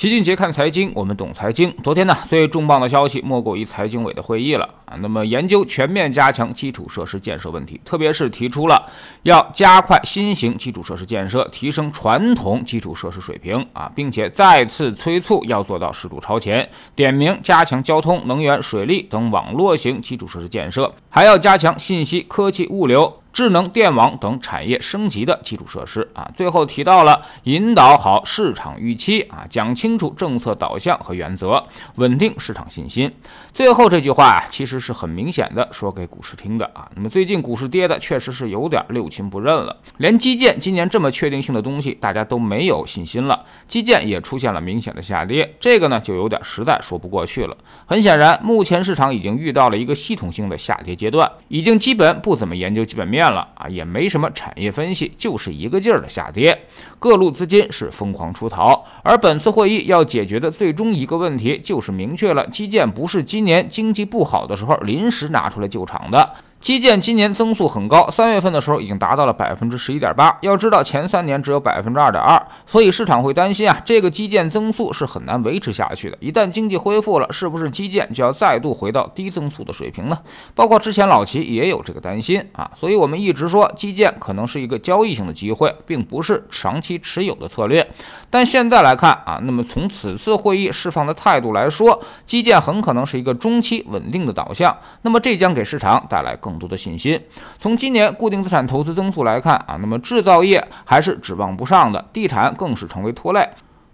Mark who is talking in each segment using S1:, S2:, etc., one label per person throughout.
S1: 齐俊杰看财经，我们懂财经。昨天呢，最重磅的消息莫过于财经委的会议了啊。那么研究全面加强基础设施建设问题，特别是提出了要加快新型基础设施建设，提升传统基础设施水平啊，并且再次催促要做到适度超前，点名加强交通、能源、水利等网络型基础设施建设，还要加强信息科技物流。智能电网等产业升级的基础设施啊，最后提到了引导好市场预期啊，讲清楚政策导向和原则，稳定市场信心。最后这句话啊，其实是很明显的说给股市听的啊。那么最近股市跌的确实是有点六亲不认了，连基建今年这么确定性的东西，大家都没有信心了，基建也出现了明显的下跌，这个呢就有点实在说不过去了。很显然，目前市场已经遇到了一个系统性的下跌阶段，已经基本不怎么研究基本面。变了啊，也没什么产业分析，就是一个劲儿的下跌，各路资金是疯狂出逃。而本次会议要解决的最终一个问题，就是明确了基建不是今年经济不好的时候临时拿出来救场的。基建今年增速很高，三月份的时候已经达到了百分之十一点八。要知道前三年只有百分之二点二，所以市场会担心啊，这个基建增速是很难维持下去的。一旦经济恢复了，是不是基建就要再度回到低增速的水平呢？包括之前老齐也有这个担心啊，所以我们一直说基建可能是一个交易性的机会，并不是长期持有的策略。但现在来看啊，那么从此次会议释放的态度来说，基建很可能是一个中期稳定的导向，那么这将给市场带来更。更多的信心。从今年固定资产投资增速来看啊，那么制造业还是指望不上的，地产更是成为拖累。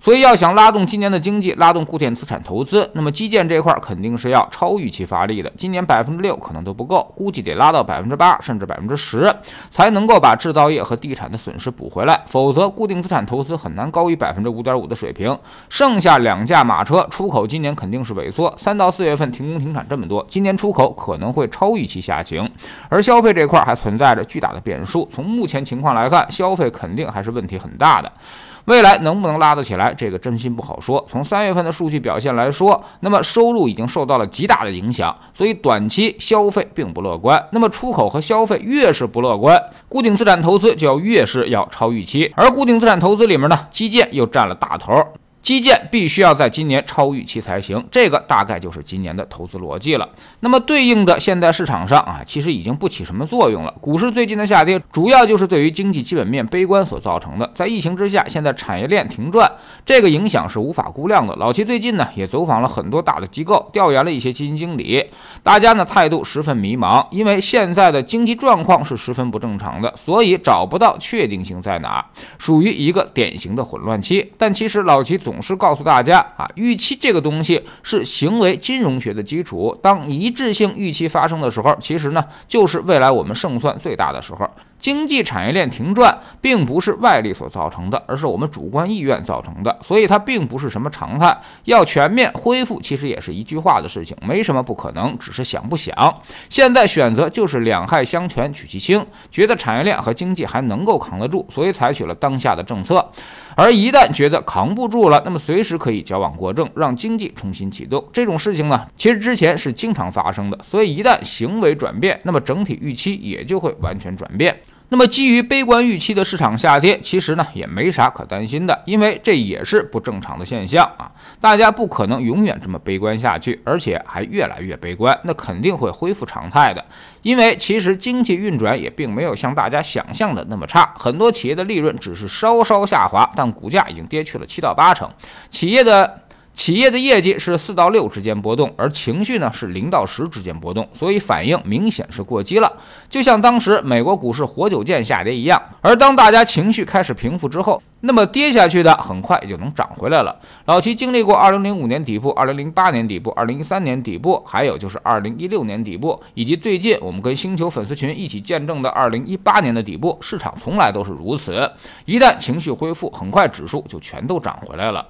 S1: 所以要想拉动今年的经济，拉动固定资产投资，那么基建这块肯定是要超预期发力的。今年百分之六可能都不够，估计得拉到百分之八甚至百分之十，才能够把制造业和地产的损失补回来。否则，固定资产投资很难高于百分之五点五的水平。剩下两驾马车，出口今年肯定是萎缩，三到四月份停工停产这么多，今年出口可能会超预期下行。而消费这块还存在着巨大的变数。从目前情况来看，消费肯定还是问题很大的。未来能不能拉得起来，这个真心不好说。从三月份的数据表现来说，那么收入已经受到了极大的影响，所以短期消费并不乐观。那么出口和消费越是不乐观，固定资产投资就要越是要超预期，而固定资产投资里面呢，基建又占了大头。基建必须要在今年超预期才行，这个大概就是今年的投资逻辑了。那么对应的，现在市场上啊，其实已经不起什么作用了。股市最近的下跌，主要就是对于经济基本面悲观所造成的。在疫情之下，现在产业链停转，这个影响是无法估量的。老齐最近呢，也走访了很多大的机构，调研了一些基金经理，大家呢态度十分迷茫，因为现在的经济状况是十分不正常的，所以找不到确定性在哪，属于一个典型的混乱期。但其实老齐总。总是告诉大家啊，预期这个东西是行为金融学的基础。当一致性预期发生的时候，其实呢，就是未来我们胜算最大的时候。经济产业链停转，并不是外力所造成的，而是我们主观意愿造成的，所以它并不是什么常态。要全面恢复，其实也是一句话的事情，没什么不可能，只是想不想。现在选择就是两害相权取其轻，觉得产业链和经济还能够扛得住，所以采取了当下的政策。而一旦觉得扛不住了，那么随时可以矫枉过正，让经济重新启动。这种事情呢，其实之前是经常发生的。所以一旦行为转变，那么整体预期也就会完全转变。那么，基于悲观预期的市场下跌，其实呢也没啥可担心的，因为这也是不正常的现象啊！大家不可能永远这么悲观下去，而且还越来越悲观，那肯定会恢复常态的。因为其实经济运转也并没有像大家想象的那么差，很多企业的利润只是稍稍下滑，但股价已经跌去了七到八成，企业的。企业的业绩是四到六之间波动，而情绪呢是零到十之间波动，所以反应明显是过激了。就像当时美国股市活久见下跌一样，而当大家情绪开始平复之后，那么跌下去的很快就能涨回来了。老齐经历过二零零五年底部、二零零八年底部、二零一三年底部，还有就是二零一六年底部，以及最近我们跟星球粉丝群一起见证的二零一八年的底部，市场从来都是如此。一旦情绪恢复，很快指数就全都涨回来了。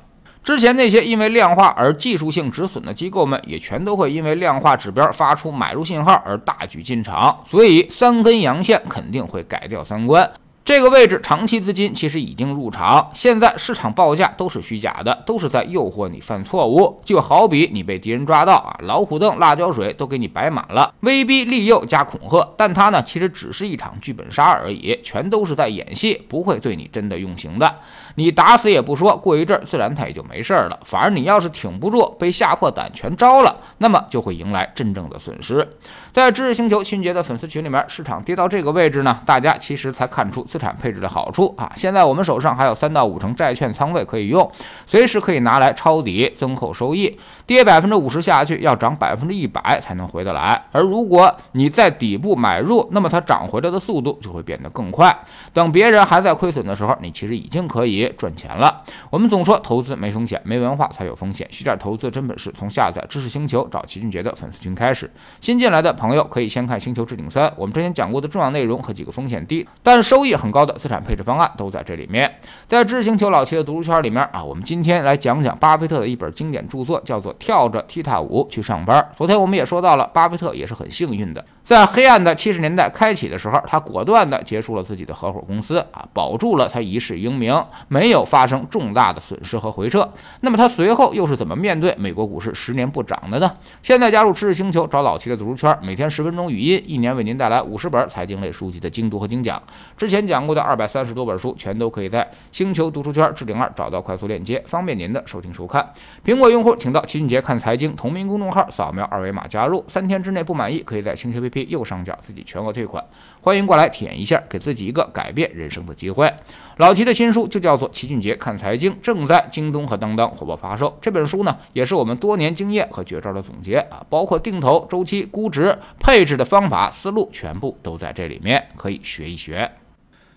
S1: 之前那些因为量化而技术性止损的机构们，也全都会因为量化指标发出买入信号而大举进场，所以三根阳线肯定会改掉三观。这个位置长期资金其实已经入场，现在市场报价都是虚假的，都是在诱惑你犯错误。就好比你被敌人抓到啊，老虎凳、辣椒水都给你摆满了，威逼利诱加恐吓，但它呢其实只是一场剧本杀而已，全都是在演戏，不会对你真的用刑的。你打死也不说，过一阵自然他也就没事了。反而你要是挺不住，被吓破胆全招了，那么就会迎来真正的损失。在知识星球迅捷的粉丝群里面，市场跌到这个位置呢，大家其实才看出资产配置的好处啊！现在我们手上还有三到五成债券仓位可以用，随时可以拿来抄底增厚收益。跌百分之五十下去，要涨百分之一百才能回得来。而如果你在底部买入，那么它涨回来的速度就会变得更快。等别人还在亏损的时候，你其实已经可以赚钱了。我们总说投资没风险，没文化才有风险。学点投资真本事，从下载知识星球找齐俊杰的粉丝群开始。新进来的朋友可以先看《星球置顶三》，我们之前讲过的重要内容和几个风险低但收益很很高的资产配置方案都在这里面。在知识星球老齐的读书圈里面啊，我们今天来讲讲巴菲特的一本经典著作，叫做《跳着踢踏舞去上班》。昨天我们也说到了，巴菲特也是很幸运的。在黑暗的七十年代开启的时候，他果断地结束了自己的合伙公司啊，保住了他一世英名，没有发生重大的损失和回撤。那么他随后又是怎么面对美国股市十年不涨的呢？现在加入知识星球，找老齐的读书圈，每天十分钟语音，一年为您带来五十本财经类书籍的精读和精讲。之前讲讲过的二百三十多本书，全都可以在星球读书圈置顶二找到快速链接，方便您的收听收看。苹果用户请到齐俊杰看财经同名公众号，扫描二维码加入，三天之内不满意，可以在星球 APP。右上角自己全额退款，欢迎过来体验一下，给自己一个改变人生的机会。老齐的新书就叫做《齐俊杰看财经》，正在京东和当当火爆发售。这本书呢，也是我们多年经验和绝招的总结啊，包括定投、周期、估值、配置的方法、思路，全部都在这里面，可以学一学。